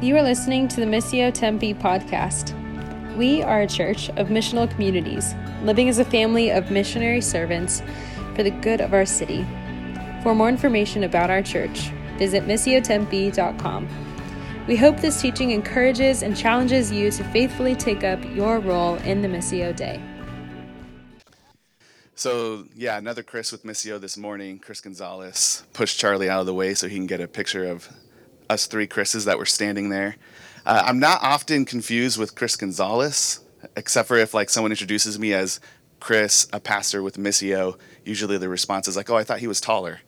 You are listening to the Missio Tempe podcast. We are a church of missional communities, living as a family of missionary servants for the good of our city. For more information about our church, visit missiotempe.com. We hope this teaching encourages and challenges you to faithfully take up your role in the Missio Dei. So, yeah, another Chris with Missio this morning. Chris Gonzalez pushed Charlie out of the way so he can get a picture of us three Chris's that were standing there. Uh, I'm not often confused with Chris Gonzalez, except for if like someone introduces me as Chris, a pastor with Missio. Usually the response is like, "Oh, I thought he was taller."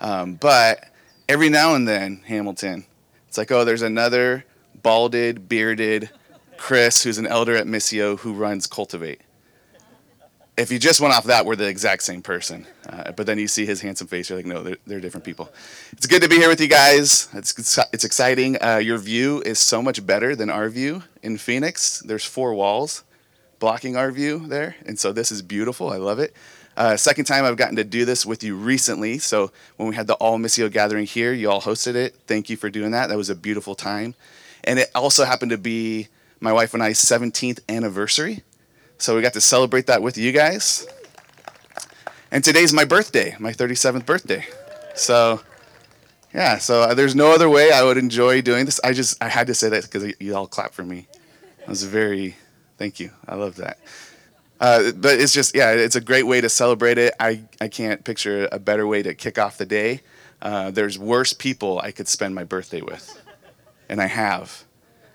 Um, but every now and then, Hamilton, it's like, "Oh, there's another balded, bearded Chris who's an elder at Missio who runs Cultivate." If you just went off that, we're the exact same person. Uh, but then you see his handsome face, you're like, no, they're, they're different people. It's good to be here with you guys. It's, it's exciting. Uh, your view is so much better than our view in Phoenix. There's four walls blocking our view there. And so this is beautiful. I love it. Uh, second time I've gotten to do this with you recently. So when we had the All Missio gathering here, you all hosted it. Thank you for doing that. That was a beautiful time. And it also happened to be my wife and I's 17th anniversary. So we got to celebrate that with you guys. And today's my birthday, my 37th birthday. So, yeah, so uh, there's no other way I would enjoy doing this. I just, I had to say that because you all clap for me. It was very, thank you. I love that. Uh, but it's just, yeah, it's a great way to celebrate it. I, I can't picture a better way to kick off the day. Uh, there's worse people I could spend my birthday with, and I have.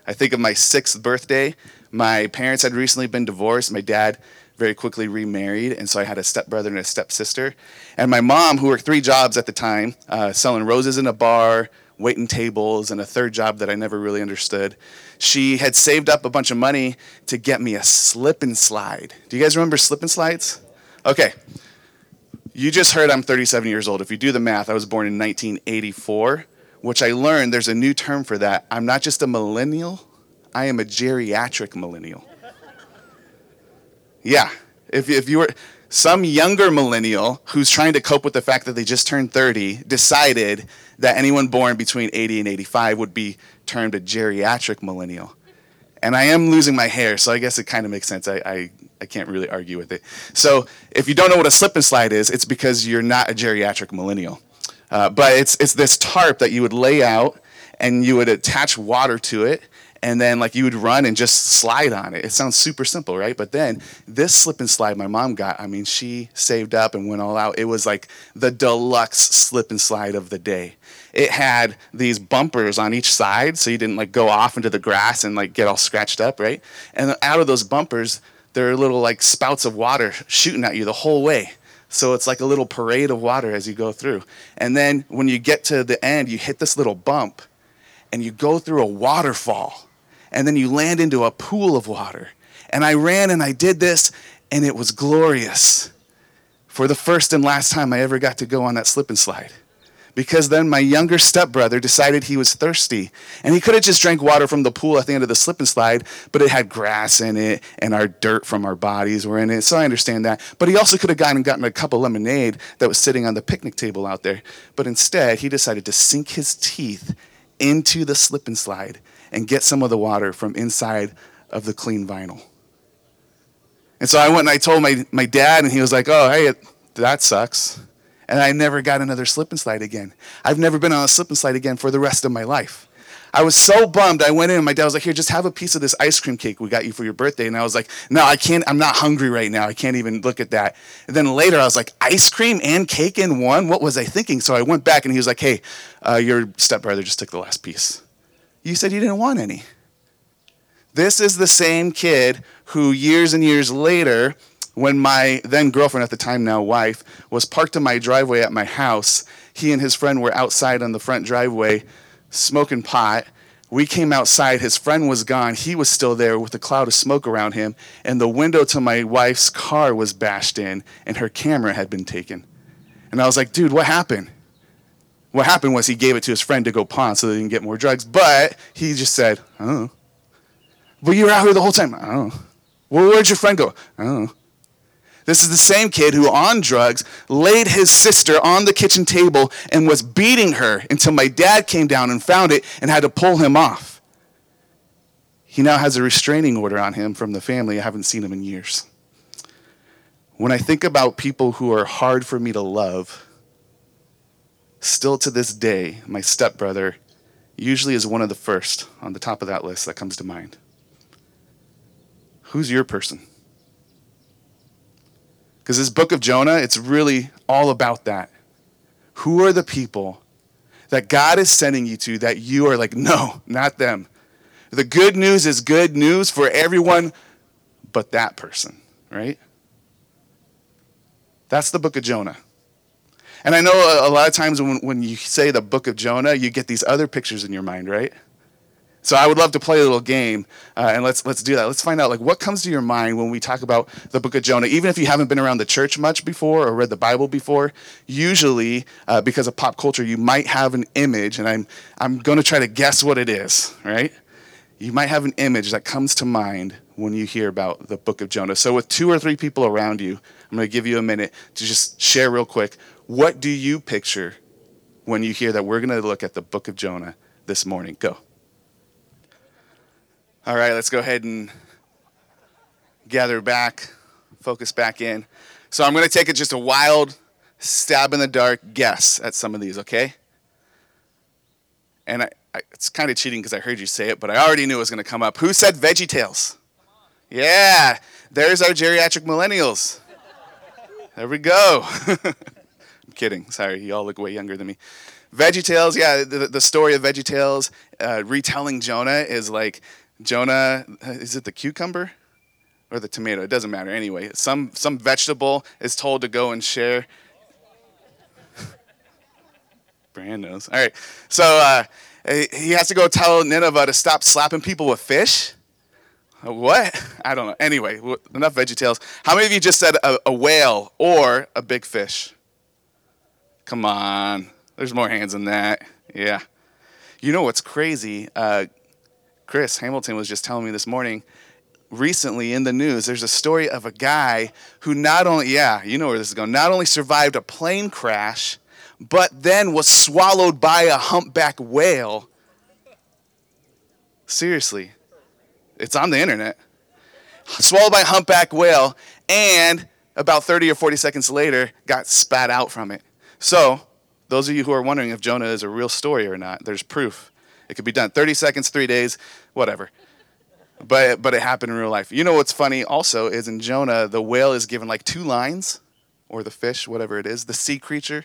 I think of my sixth birthday. My parents had recently been divorced. My dad very quickly remarried, and so I had a stepbrother and a stepsister. And my mom, who worked three jobs at the time, uh, selling roses in a bar, waiting tables, and a third job that I never really understood, she had saved up a bunch of money to get me a slip and slide. Do you guys remember slip and slides? Okay. You just heard I'm 37 years old. If you do the math, I was born in 1984, which I learned there's a new term for that. I'm not just a millennial, I am a geriatric millennial. Yeah. If, if you were some younger millennial who's trying to cope with the fact that they just turned 30 decided that anyone born between 80 and 85 would be termed a geriatric millennial. And I am losing my hair, so I guess it kind of makes sense. I, I, I can't really argue with it. So if you don't know what a slip and slide is, it's because you're not a geriatric millennial. Uh, but it's, it's this tarp that you would lay out and you would attach water to it and then like you would run and just slide on it. It sounds super simple, right? But then this slip and slide my mom got, I mean, she saved up and went all out. It was like the deluxe slip and slide of the day. It had these bumpers on each side so you didn't like go off into the grass and like get all scratched up, right? And out of those bumpers, there are little like spouts of water shooting at you the whole way. So it's like a little parade of water as you go through. And then when you get to the end, you hit this little bump and you go through a waterfall and then you land into a pool of water. And I ran and I did this, and it was glorious. For the first and last time I ever got to go on that slip and slide. Because then my younger stepbrother decided he was thirsty. And he could have just drank water from the pool at the end of the slip and slide, but it had grass in it, and our dirt from our bodies were in it. So I understand that. But he also could have and gotten a cup of lemonade that was sitting on the picnic table out there. But instead, he decided to sink his teeth into the slip and slide and get some of the water from inside of the clean vinyl. And so I went and I told my, my dad, and he was like, oh, hey, that sucks. And I never got another slip and slide again. I've never been on a slip and slide again for the rest of my life. I was so bummed. I went in and my dad was like, Here, just have a piece of this ice cream cake we got you for your birthday. And I was like, No, I can't. I'm not hungry right now. I can't even look at that. And then later I was like, Ice cream and cake in one? What was I thinking? So I went back and he was like, Hey, uh, your stepbrother just took the last piece. You said you didn't want any. This is the same kid who, years and years later, when my then girlfriend at the time, now wife, was parked in my driveway at my house, he and his friend were outside on the front driveway smoking pot. We came outside, his friend was gone. He was still there with a cloud of smoke around him, and the window to my wife's car was bashed in, and her camera had been taken. And I was like, dude, what happened? What happened was he gave it to his friend to go pawn so they can get more drugs, but he just said, oh. But you were out here the whole time. Oh. Well, where'd your friend go? Oh. This is the same kid who, on drugs, laid his sister on the kitchen table and was beating her until my dad came down and found it and had to pull him off. He now has a restraining order on him from the family. I haven't seen him in years. When I think about people who are hard for me to love, still to this day, my stepbrother usually is one of the first on the top of that list that comes to mind. Who's your person? Because this book of Jonah, it's really all about that. Who are the people that God is sending you to that you are like, no, not them? The good news is good news for everyone but that person, right? That's the book of Jonah. And I know a, lot of times when, when you say the book of Jonah, you get these other pictures in your mind, right? So I would love to play a little game, uh, and let's let's do that. Let's find out like what comes to your mind when we talk about the Book of Jonah. Even if you haven't been around the church much before or read the Bible before, usually uh, because of pop culture, you might have an image, and I'm I'm going to try to guess what it is. Right? You might have an image that comes to mind when you hear about the Book of Jonah. So with two or three people around you, I'm going to give you a minute to just share real quick. What do you picture when you hear that we're going to look at the Book of Jonah this morning? Go. All right, let's go ahead and gather back, focus back in. So I'm going to take it just a wild, stab in the dark guess at some of these, okay? And I, I, it's kind of cheating because I heard you say it, but I already knew it was going to come up. Who said Veggie Tales? Yeah, there's our geriatric millennials. There we go. I'm kidding. Sorry, you all look way younger than me. Veggie Tales, yeah, the, the story of Veggie Tales, uh, retelling Jonah is like Jonah, is it the cucumber or the tomato? It doesn't matter. Anyway, some, some vegetable is told to go and share. Brand knows. All right. So uh, he has to go tell Nineveh to stop slapping people with fish. What? I don't know. Anyway, enough Veggie Tales. How many of you just said a, a whale or a big fish? Come on. There's more hands than that. Yeah. You know what's crazy? Uh, Chris Hamilton was just telling me this morning, recently in the news, there's a story of a guy who not only, yeah, you know where this is going, not only survived a plane crash, but then was swallowed by a humpback whale. Seriously, it's on the internet. Swallowed by a humpback whale, and about 30 or 40 seconds later, got spat out from it. So, those of you who are wondering if Jonah is a real story or not, there's proof. It could be done 30 seconds, three days, whatever. But, but it happened in real life. You know what's funny also is in Jonah, the whale is given like two lines, or the fish, whatever it is, the sea creature,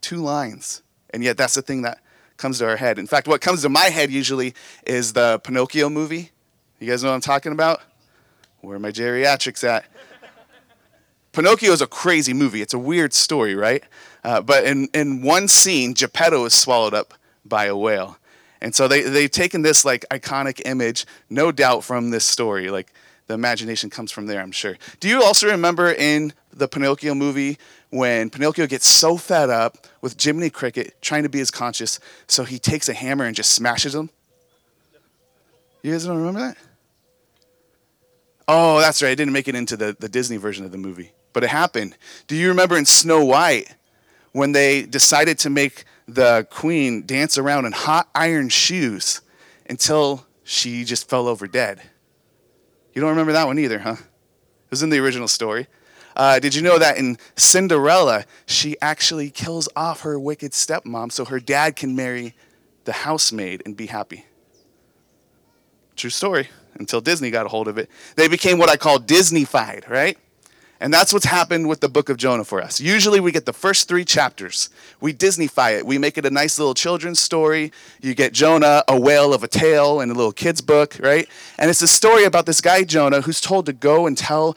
two lines. And yet that's the thing that comes to our head. In fact, what comes to my head usually is the Pinocchio movie. You guys know what I'm talking about? Where are my geriatrics at? Pinocchio is a crazy movie. It's a weird story, right? Uh, but in, in one scene, Geppetto is swallowed up by a whale. And so they, they've taken this like iconic image, no doubt from this story. Like the imagination comes from there, I'm sure. Do you also remember in the Pinocchio movie when Pinocchio gets so fed up with Jiminy Cricket trying to be his conscious, so he takes a hammer and just smashes him? You guys don't remember that? Oh, that's right. I didn't make it into the, the Disney version of the movie, but it happened. Do you remember in Snow White when they decided to make the queen dance around in hot iron shoes until she just fell over dead. You don't remember that one either, huh? It was in the original story. Uh, did you know that in Cinderella, she actually kills off her wicked stepmom so her dad can marry the housemaid and be happy? True story. Until Disney got a hold of it. They became what I call Disneyfied, right? And that's what's happened with the book of Jonah for us. Usually we get the first three chapters. We Disneyfy it. We make it a nice little children's story. You get Jonah, a whale of a tale, in a little kid's book, right? And it's a story about this guy, Jonah, who's told to go and tell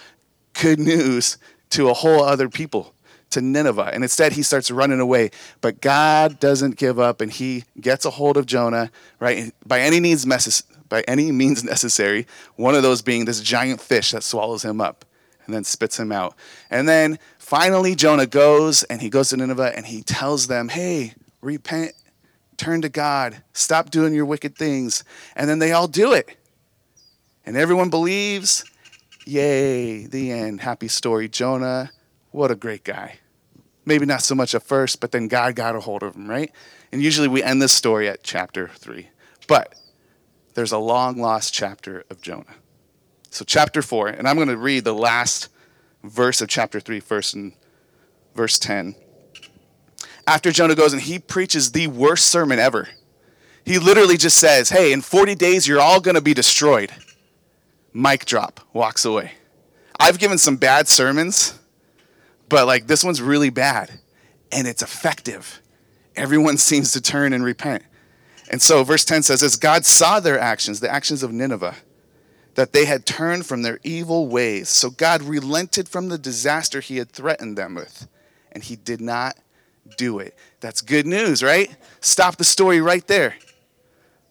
good news to a whole other people, to Nineveh. And instead he starts running away. But God doesn't give up and he gets a hold of Jonah, right? By any means by any means necessary, one of those being this giant fish that swallows him up and then spits him out. And then finally, Jonah goes and he goes to Nineveh and he tells them, hey, repent, turn to God, stop doing your wicked things. And then they all do it. And everyone believes. Yay, the end. Happy story. Jonah, what a great guy. Maybe not so much at first, but then God got a hold of him, right? And usually we end this story at chapter three. But there's a long lost chapter of Jonah. So, chapter 4, and I'm going to read the last verse of chapter 3 first in verse 10. After Jonah goes and he preaches the worst sermon ever. He literally just says, Hey, in 40 days, you're all going to be destroyed. Mic drop, walks away. I've given some bad sermons, but like this one's really bad and it's effective. Everyone seems to turn and repent. And so, verse 10 says, As God saw their actions, the actions of Nineveh, that they had turned from their evil ways. So God relented from the disaster he had threatened them with, and he did not do it. That's good news, right? Stop the story right there.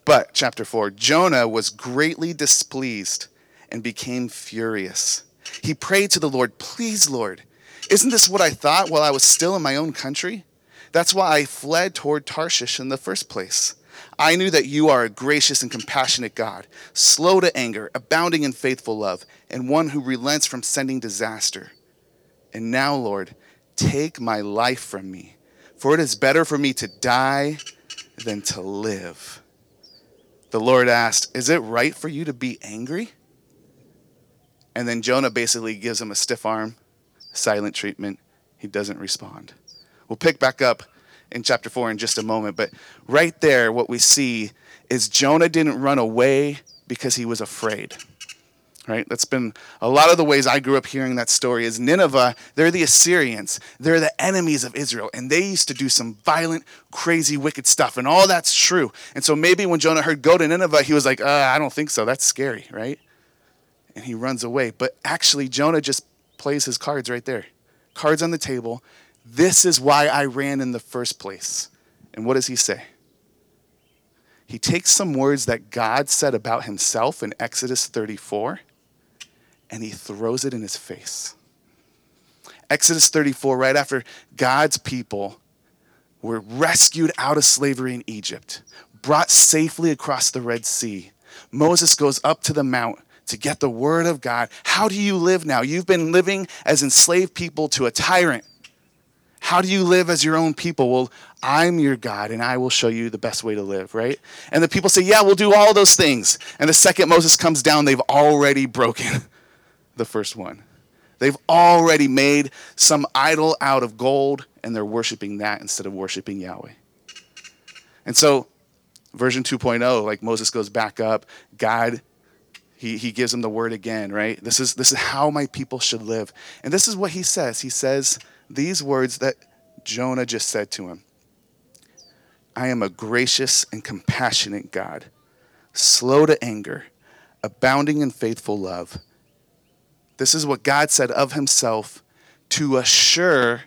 But, chapter 4 Jonah was greatly displeased and became furious. He prayed to the Lord, Please, Lord, isn't this what I thought while I was still in my own country? That's why I fled toward Tarshish in the first place. I knew that you are a gracious and compassionate God, slow to anger, abounding in faithful love, and one who relents from sending disaster. And now, Lord, take my life from me, for it is better for me to die than to live. The Lord asked, Is it right for you to be angry? And then Jonah basically gives him a stiff arm, silent treatment. He doesn't respond. We'll pick back up in chapter 4 in just a moment. But right there, what we see is Jonah didn't run away because he was afraid. Right? That's been a lot of the ways I grew up hearing that story is Nineveh, they're the Assyrians. They're the enemies of Israel. And they used to do some violent, crazy, wicked stuff. And all that's true. And so maybe when Jonah heard go to Nineveh, he was like, uh, I don't think so. That's scary, right? And he runs away. But actually, Jonah just plays his cards right there. Cards on the table. This is why I ran in the first place. And what does he say? He takes some words that God said about himself in Exodus 34 and he throws it in his face. Exodus 34, right after God's people were rescued out of slavery in Egypt, brought safely across the Red Sea, Moses goes up to the mount to get the word of God. How do you live now? You've been living as enslaved people to a tyrant. How do you live as your own people? Well, I'm your God and I will show you the best way to live, right? And the people say, Yeah, we'll do all those things. And the second Moses comes down, they've already broken the first one. They've already made some idol out of gold and they're worshiping that instead of worshiping Yahweh. And so, version 2.0, like Moses goes back up, God he, he gives him the word again, right? This is, this is how my people should live. And this is what he says. He says, these words that Jonah just said to him I am a gracious and compassionate God, slow to anger, abounding in faithful love. This is what God said of himself to assure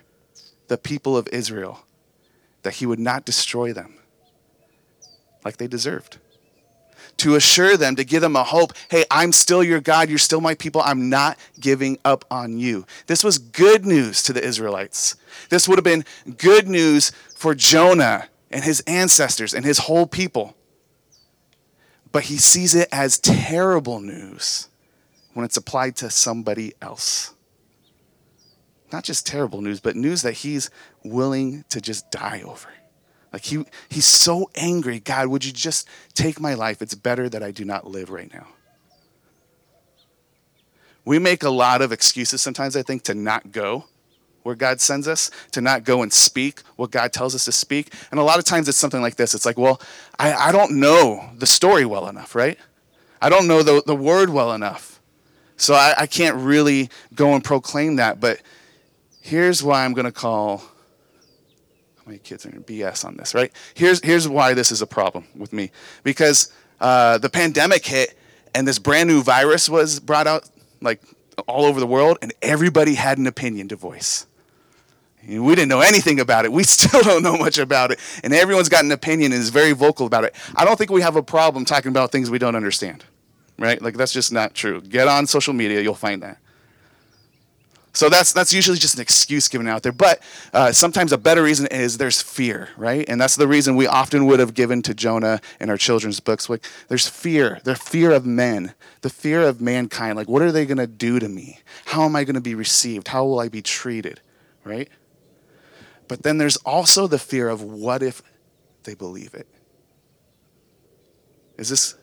the people of Israel that he would not destroy them like they deserved to assure them, to give them a hope hey, I'm still your God, you're still my people, I'm not giving up on you. This was good news to the Israelites. This would have been good news for Jonah and his ancestors and his whole people. But he sees it as terrible news when it's applied to somebody else. Not just terrible news, but news that he's willing to just die over. Like he, he's so angry. God, would you just take my life? It's better that I do not live right now. We make a lot of excuses sometimes, I think, to not go where God sends us, to not go and speak what God tells us to speak. And a lot of times it's something like this it's like, well, I, I don't know the story well enough, right? I don't know the, the word well enough. So I, I can't really go and proclaim that. But here's why I'm going to call my kids are going to BS on this, right? Here's, here's why this is a problem with me. Because uh, the pandemic hit and this brand new virus was brought out like all over the world, and everybody had an opinion to voice. And we didn't know anything about it. We still don't know much about it. And everyone's got an opinion and is very vocal about it. I don't think we have a problem talking about things we don't understand, right? Like, that's just not true. Get on social media, you'll find that. So that's that's usually just an excuse given out there. But uh, sometimes a better reason is there's fear, right? And that's the reason we often would have given to Jonah in our children's books. Like there's fear, the fear of men, the fear of mankind. Like what are they going to do to me? How am I going to be received? How will I be treated, right? But then there's also the fear of what if they believe it? Is this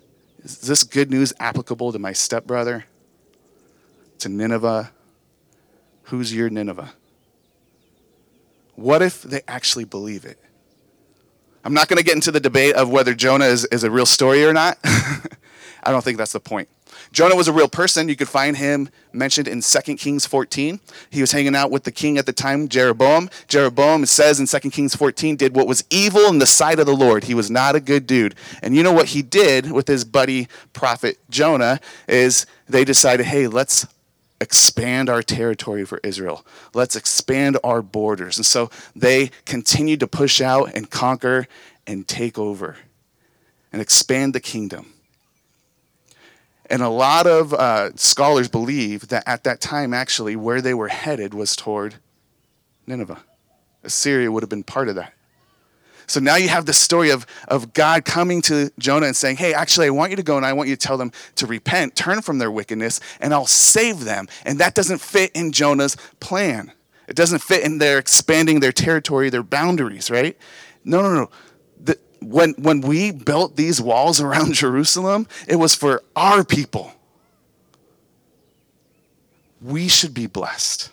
is this good news applicable to my stepbrother, to Nineveh? Who's your Nineveh? What if they actually believe it? I'm not going to get into the debate of whether Jonah is, is a real story or not. I don't think that's the point. Jonah was a real person. You could find him mentioned in 2 Kings 14. He was hanging out with the king at the time, Jeroboam. Jeroboam says in 2 Kings 14, did what was evil in the sight of the Lord. He was not a good dude. And you know what he did with his buddy prophet Jonah is they decided, hey, let's expand our territory for Israel. Let's expand our borders. And so they continued to push out and conquer and take over and expand the kingdom. And a lot of uh, scholars believe that at that time, actually, where they were headed was toward Nineveh. Assyria would have been part of that. So now you have the story of, of God coming to Jonah and saying, Hey, actually, I want you to go and I want you to tell them to repent, turn from their wickedness, and I'll save them. And that doesn't fit in Jonah's plan. It doesn't fit in their expanding their territory, their boundaries, right? No, no, no. The, when, when we built these walls around Jerusalem, it was for our people. We should be blessed.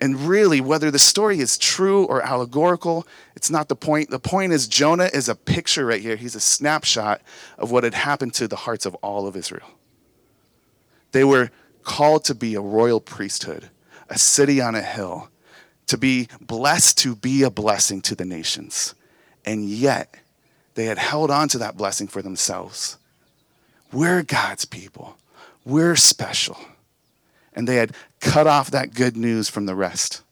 And really, whether the story is true or allegorical, it's not the point. The point is, Jonah is a picture right here. He's a snapshot of what had happened to the hearts of all of Israel. They were called to be a royal priesthood, a city on a hill, to be blessed to be a blessing to the nations. And yet, they had held on to that blessing for themselves. We're God's people, we're special and they had cut off that good news from the rest,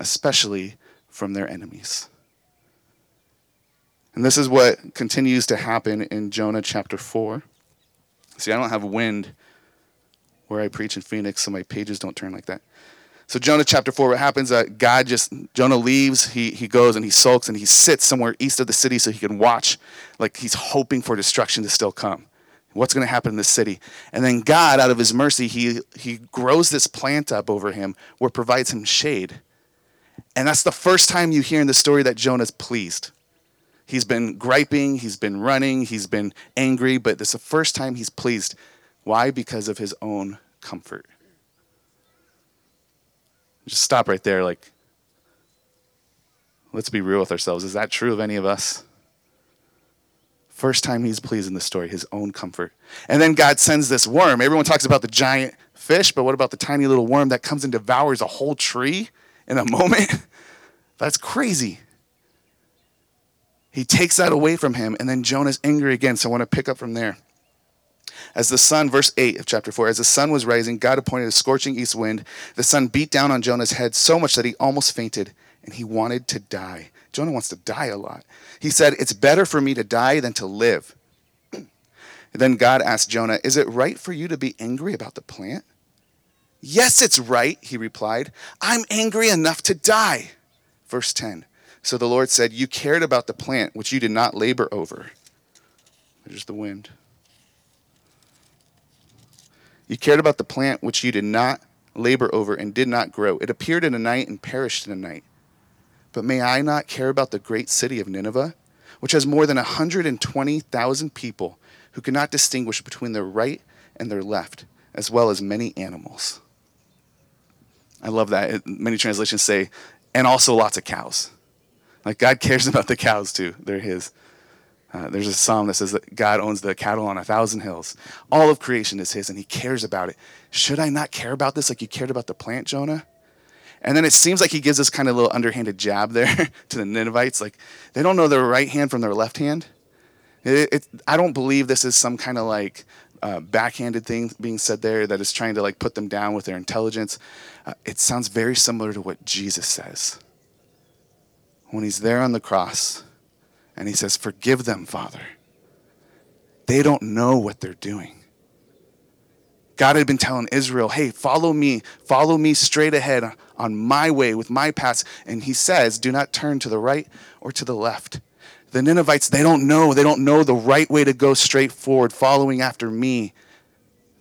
especially from their enemies. And this is what continues to happen in Jonah chapter 4. See, I don't have wind where I preach in Phoenix, so my pages don't turn like that. So Jonah chapter 4, what happens, uh, God just, Jonah leaves, he, he goes and he sulks and he sits somewhere east of the city so he can watch, like he's hoping for destruction to still come what's going to happen in the city. And then god out of his mercy he, he grows this plant up over him where provides him shade. And that's the first time you hear in the story that jonah's pleased. He's been griping he's been running he's been angry but this is the first time he's pleased. Why? Because of his own comfort. Just stop right there like let's be real with ourselves. Is that true of any of us First time he's pleased in the story, his own comfort. And then God sends this worm. Everyone talks about the giant fish, but what about the tiny little worm that comes and devours a whole tree in a moment? That's crazy. He takes that away from him, and then Jonah's angry again. So I want to pick up from there. As the sun, verse 8 of chapter 4, as the sun was rising, God appointed a scorching east wind. The sun beat down on Jonah's head so much that he almost fainted, and he wanted to die. Jonah wants to die a lot. He said, It's better for me to die than to live. then God asked Jonah, Is it right for you to be angry about the plant? Yes, it's right, he replied. I'm angry enough to die. Verse 10. So the Lord said, You cared about the plant which you did not labor over. There's the wind. You cared about the plant which you did not labor over and did not grow. It appeared in a night and perished in a night. But may I not care about the great city of Nineveh, which has more than 120,000 people who cannot distinguish between their right and their left, as well as many animals? I love that. Many translations say, and also lots of cows. Like God cares about the cows too, they're His. Uh, there's a psalm that says that God owns the cattle on a thousand hills. All of creation is His, and He cares about it. Should I not care about this like you cared about the plant, Jonah? And then it seems like he gives this kind of little underhanded jab there to the Ninevites. Like they don't know their right hand from their left hand. It, it, I don't believe this is some kind of like uh, backhanded thing being said there that is trying to like put them down with their intelligence. Uh, it sounds very similar to what Jesus says when he's there on the cross and he says, Forgive them, Father. They don't know what they're doing. God had been telling Israel, hey, follow me, follow me straight ahead on my way with my paths. And he says, do not turn to the right or to the left. The Ninevites, they don't know. They don't know the right way to go straight forward, following after me.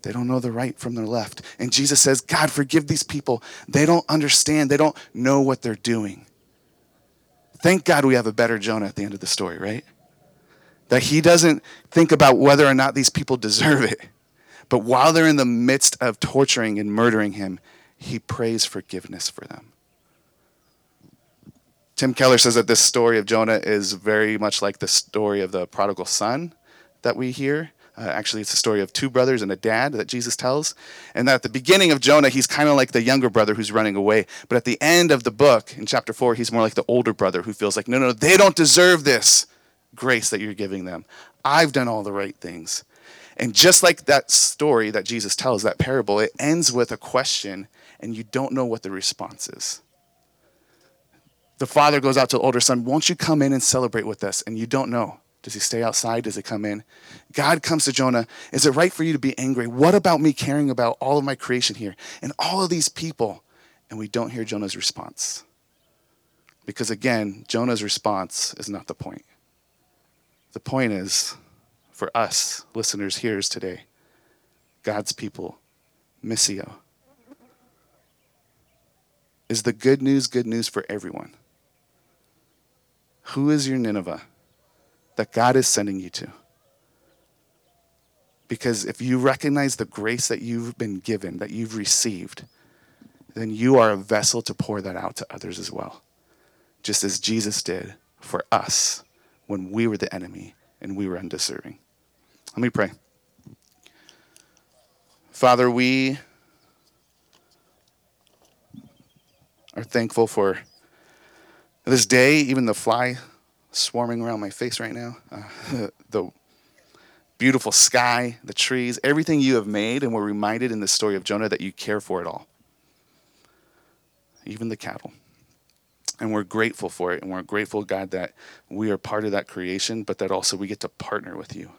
They don't know the right from the left. And Jesus says, God, forgive these people. They don't understand, they don't know what they're doing. Thank God we have a better Jonah at the end of the story, right? That he doesn't think about whether or not these people deserve it. But while they're in the midst of torturing and murdering him, he prays forgiveness for them. Tim Keller says that this story of Jonah is very much like the story of the prodigal son that we hear. Uh, actually, it's a story of two brothers and a dad that Jesus tells. And that at the beginning of Jonah, he's kind of like the younger brother who's running away. But at the end of the book, in chapter four, he's more like the older brother who feels like, no, no, they don't deserve this grace that you're giving them. I've done all the right things. And just like that story that Jesus tells, that parable, it ends with a question, and you don't know what the response is. The father goes out to the older son, Won't you come in and celebrate with us? And you don't know. Does he stay outside? Does he come in? God comes to Jonah. Is it right for you to be angry? What about me caring about all of my creation here and all of these people? And we don't hear Jonah's response. Because again, Jonah's response is not the point. The point is for us, listeners, hearers today, God's people, Missio. Is the good news good news for everyone? Who is your Nineveh? that God is sending you to. Because if you recognize the grace that you've been given, that you've received, then you are a vessel to pour that out to others as well. Just as Jesus did for us when we were the enemy and we were undeserving. Let me pray. Father, we are thankful for this day, even the fly swarming around my face right now. Uh, the beautiful sky, the trees, everything you have made, and we're reminded in the story of Jonah that you care for it all, even the cattle. And we're grateful for it, and we're grateful, God, that we are part of that creation, but that also we get to partner with you.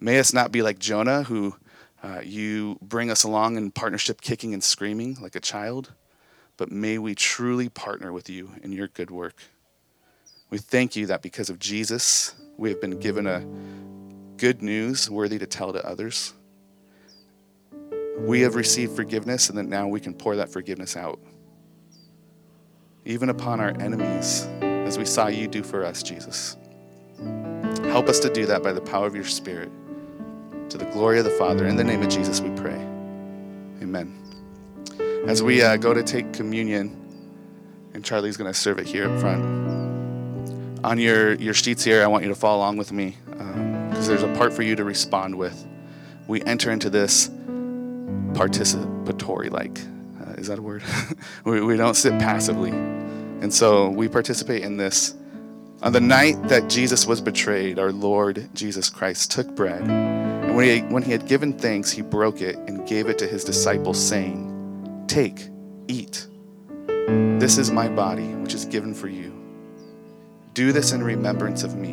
May us not be like Jonah, who uh, you bring us along in partnership, kicking and screaming like a child, but may we truly partner with you in your good work. We thank you that because of Jesus, we have been given a good news worthy to tell to others. We have received forgiveness, and that now we can pour that forgiveness out, even upon our enemies, as we saw you do for us, Jesus. Help us to do that by the power of your Spirit. The glory of the Father. In the name of Jesus, we pray. Amen. As we uh, go to take communion, and Charlie's going to serve it here up front on your, your sheets here, I want you to follow along with me because um, there's a part for you to respond with. We enter into this participatory, like, uh, is that a word? we, we don't sit passively. And so we participate in this. On the night that Jesus was betrayed, our Lord Jesus Christ took bread. When he, when he had given thanks, he broke it and gave it to his disciples, saying, Take, eat. This is my body, which is given for you. Do this in remembrance of me.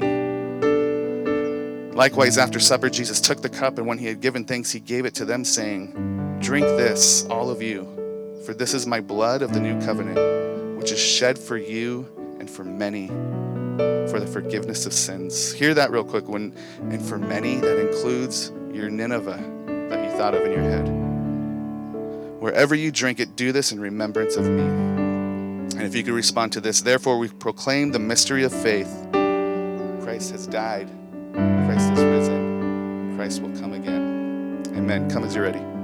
Likewise, after supper, Jesus took the cup, and when he had given thanks, he gave it to them, saying, Drink this, all of you, for this is my blood of the new covenant, which is shed for you and for many for the forgiveness of sins. Hear that real quick. When and for many, that includes your Nineveh that you thought of in your head. Wherever you drink it, do this in remembrance of me. And if you could respond to this, therefore we proclaim the mystery of faith. Christ has died, Christ has risen, Christ will come again. Amen. Come as you're ready.